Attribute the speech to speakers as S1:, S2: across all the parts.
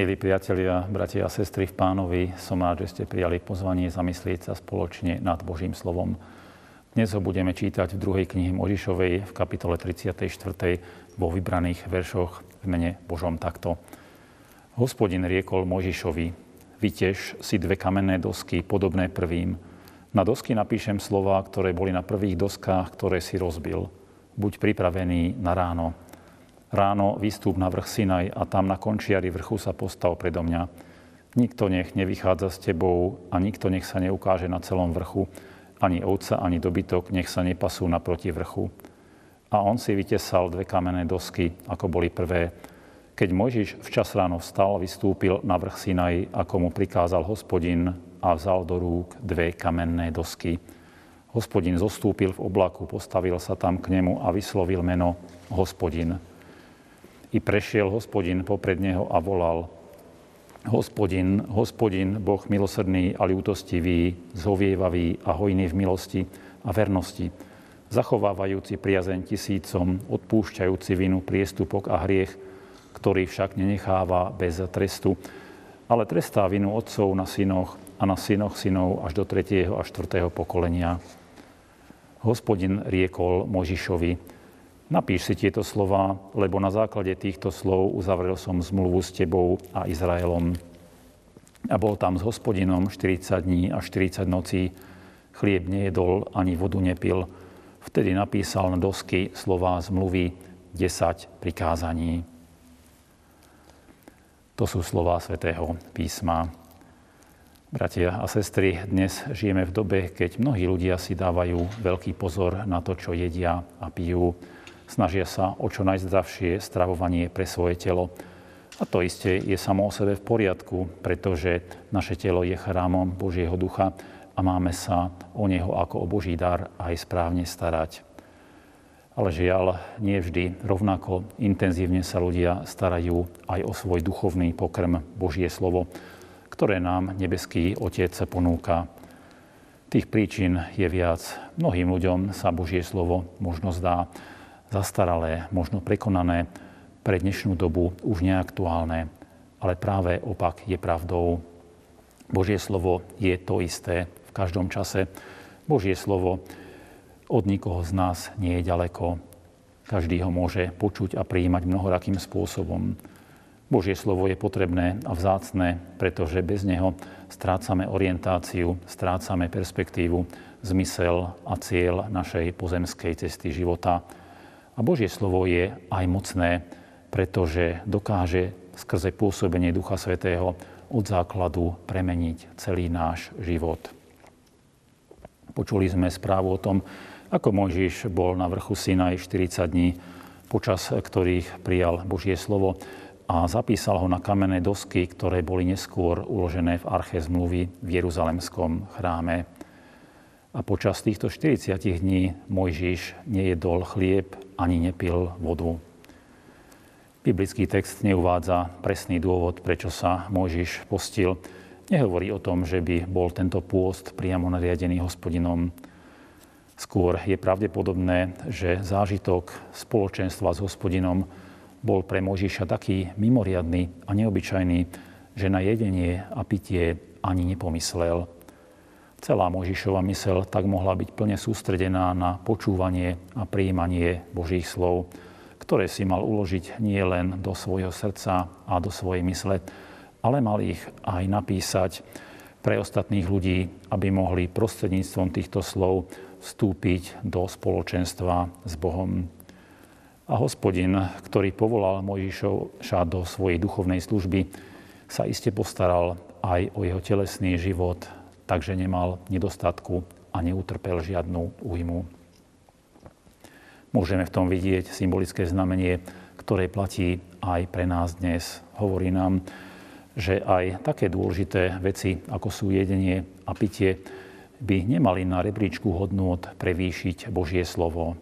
S1: Milí priatelia, bratia a sestry v pánovi, som rád, že ste prijali pozvanie zamyslieť sa spoločne nad Božím slovom. Dnes ho budeme čítať v druhej knihe Možišovej v kapitole 34. vo vybraných veršoch v mene Božom takto. Hospodin riekol Možišovi, vytež si dve kamenné dosky, podobné prvým. Na dosky napíšem slova, ktoré boli na prvých doskách, ktoré si rozbil. Buď pripravený na ráno. Ráno vystúp na vrch Sinaj a tam na končiari vrchu sa postav predo mňa. Nikto nech nevychádza s tebou a nikto nech sa neukáže na celom vrchu. Ani ovca, ani dobytok nech sa nepasú naproti vrchu. A on si vytesal dve kamenné dosky, ako boli prvé. Keď Mojžiš včas ráno vstal, vystúpil na vrch Sinaj, ako mu prikázal hospodin a vzal do rúk dve kamenné dosky. Hospodin zostúpil v oblaku, postavil sa tam k nemu a vyslovil meno hospodin. I prešiel hospodin popred neho a volal, Hospodin, hospodin, Boh milosrdný a ľútostivý, zhovievavý a hojný v milosti a vernosti, zachovávajúci priazeň tisícom, odpúšťajúci vinu, priestupok a hriech, ktorý však nenecháva bez trestu, ale trestá vinu otcov na synoch a na synoch synov až do tretieho a štvrtého pokolenia. Hospodin riekol Možišovi, Napíš si tieto slova, lebo na základe týchto slov uzavrel som zmluvu s tebou a Izraelom. A bol tam s hospodinom 40 dní a 40 nocí. Chlieb nejedol, ani vodu nepil. Vtedy napísal na dosky slova zmluvy 10 prikázaní. To sú slova svätého písma. Bratia a sestry, dnes žijeme v dobe, keď mnohí ľudia si dávajú veľký pozor na to, čo jedia a pijú snažia sa o čo najzdravšie stravovanie pre svoje telo. A to isté je samo o sebe v poriadku, pretože naše telo je chrámom Božieho ducha a máme sa o neho ako o Boží dar aj správne starať. Ale žiaľ, nie vždy rovnako intenzívne sa ľudia starajú aj o svoj duchovný pokrm Božie slovo, ktoré nám nebeský Otec ponúka. Tých príčin je viac. Mnohým ľuďom sa Božie slovo možno zdá zastaralé, možno prekonané, pre dnešnú dobu už neaktuálne. Ale práve opak je pravdou. Božie slovo je to isté v každom čase. Božie slovo od nikoho z nás nie je ďaleko. Každý ho môže počuť a prijímať mnohorakým spôsobom. Božie slovo je potrebné a vzácne, pretože bez neho strácame orientáciu, strácame perspektívu, zmysel a cieľ našej pozemskej cesty života. A Božie slovo je aj mocné, pretože dokáže skrze pôsobenie Ducha Svetého od základu premeniť celý náš život. Počuli sme správu o tom, ako Mojžiš bol na vrchu Sinaj 40 dní, počas ktorých prijal Božie slovo a zapísal ho na kamenné dosky, ktoré boli neskôr uložené v arche zmluvy v Jeruzalemskom chráme. A počas týchto 40 dní Mojžiš nejedol chlieb ani nepil vodu. Biblický text neuvádza presný dôvod, prečo sa Mojžiš postil. Nehovorí o tom, že by bol tento pôst priamo nariadený hospodinom. Skôr je pravdepodobné, že zážitok spoločenstva s hospodinom bol pre Mojžiša taký mimoriadný a neobyčajný, že na jedenie a pitie ani nepomyslel. Celá Možišova mysel tak mohla byť plne sústredená na počúvanie a príjmanie Božích slov, ktoré si mal uložiť nie len do svojho srdca a do svojej mysle, ale mal ich aj napísať pre ostatných ľudí, aby mohli prostredníctvom týchto slov vstúpiť do spoločenstva s Bohom. A hospodin, ktorý povolal Mojžišova do svojej duchovnej služby, sa iste postaral aj o jeho telesný život takže nemal nedostatku a neutrpel žiadnu újmu. Môžeme v tom vidieť symbolické znamenie, ktoré platí aj pre nás dnes. Hovorí nám, že aj také dôležité veci, ako sú jedenie a pitie, by nemali na rebríčku hodnôt prevýšiť Božie slovo.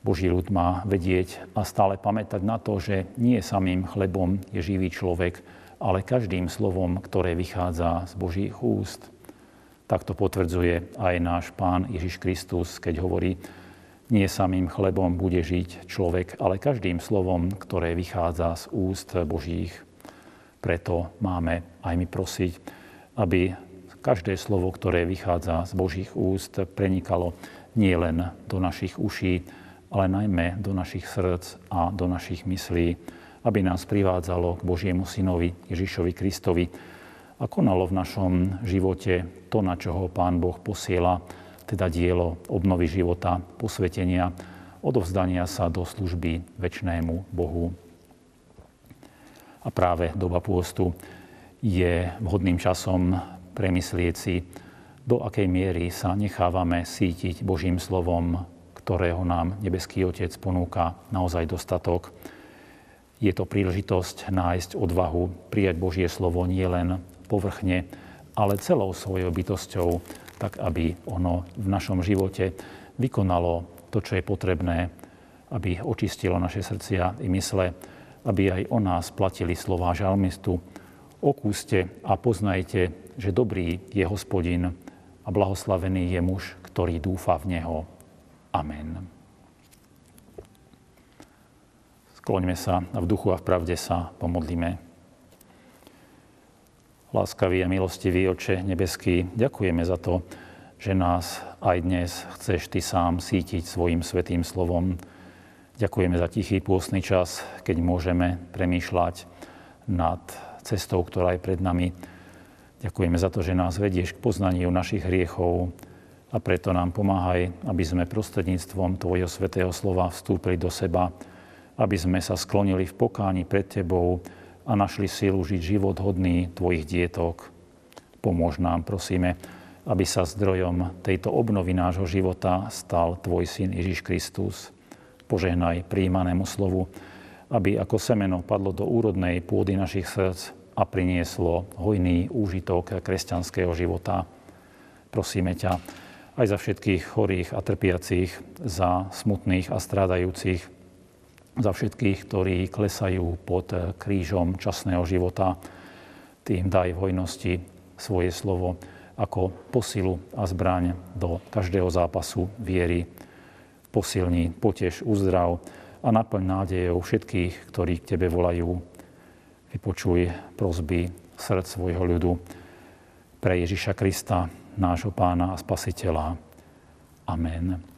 S1: Boží ľud má vedieť a stále pamätať na to, že nie samým chlebom je živý človek, ale každým slovom, ktoré vychádza z Božích úst. Tak to potvrdzuje aj náš Pán Ježiš Kristus, keď hovorí, nie samým chlebom bude žiť človek, ale každým slovom, ktoré vychádza z úst Božích. Preto máme aj my prosiť, aby každé slovo, ktoré vychádza z Božích úst, prenikalo nielen do našich uší, ale najmä do našich srdc a do našich myslí, aby nás privádzalo k Božiemu synovi Ježišovi Kristovi a konalo v našom živote to, na čo ho Pán Boh posiela, teda dielo obnovy života, posvetenia, odovzdania sa do služby väčšnému Bohu. A práve doba pôstu je vhodným časom premyslieť si, do akej miery sa nechávame sítiť Božím slovom, ktorého nám nebeský Otec ponúka naozaj dostatok. Je to príležitosť nájsť odvahu prijať Božie slovo nielen povrchne, ale celou svojou bytosťou, tak aby ono v našom živote vykonalo to, čo je potrebné, aby očistilo naše srdcia i mysle, aby aj o nás platili slová žalmistu. Okúste a poznajte, že dobrý je hospodin a blahoslavený je muž, ktorý dúfa v Neho. Amen. Skloňme sa a v duchu a v pravde sa pomodlíme. Láskavý a milostivý Oče nebeský, ďakujeme za to, že nás aj dnes chceš Ty sám sítiť svojim svetým slovom. Ďakujeme za tichý pôstny čas, keď môžeme premýšľať nad cestou, ktorá je pred nami. Ďakujeme za to, že nás vedieš k poznaniu našich hriechov a preto nám pomáhaj, aby sme prostredníctvom Tvojho svetého slova vstúpili do seba, aby sme sa sklonili v pokáni pred Tebou, a našli silu žiť život hodný Tvojich dietok. Pomôž nám, prosíme, aby sa zdrojom tejto obnovy nášho života stal Tvoj Syn Ježiš Kristus. Požehnaj príjmanému slovu, aby ako semeno padlo do úrodnej pôdy našich srdc a prinieslo hojný úžitok kresťanského života. Prosíme ťa aj za všetkých chorých a trpiacich, za smutných a strádajúcich, za všetkých, ktorí klesajú pod krížom časného života. Tým daj v hojnosti svoje slovo ako posilu a zbraň do každého zápasu viery. Posilni, potež, uzdrav a naplň nádejou všetkých, ktorí k Tebe volajú. Vypočuj prosby srdc svojho ľudu pre Ježiša Krista, nášho pána a spasiteľa. Amen.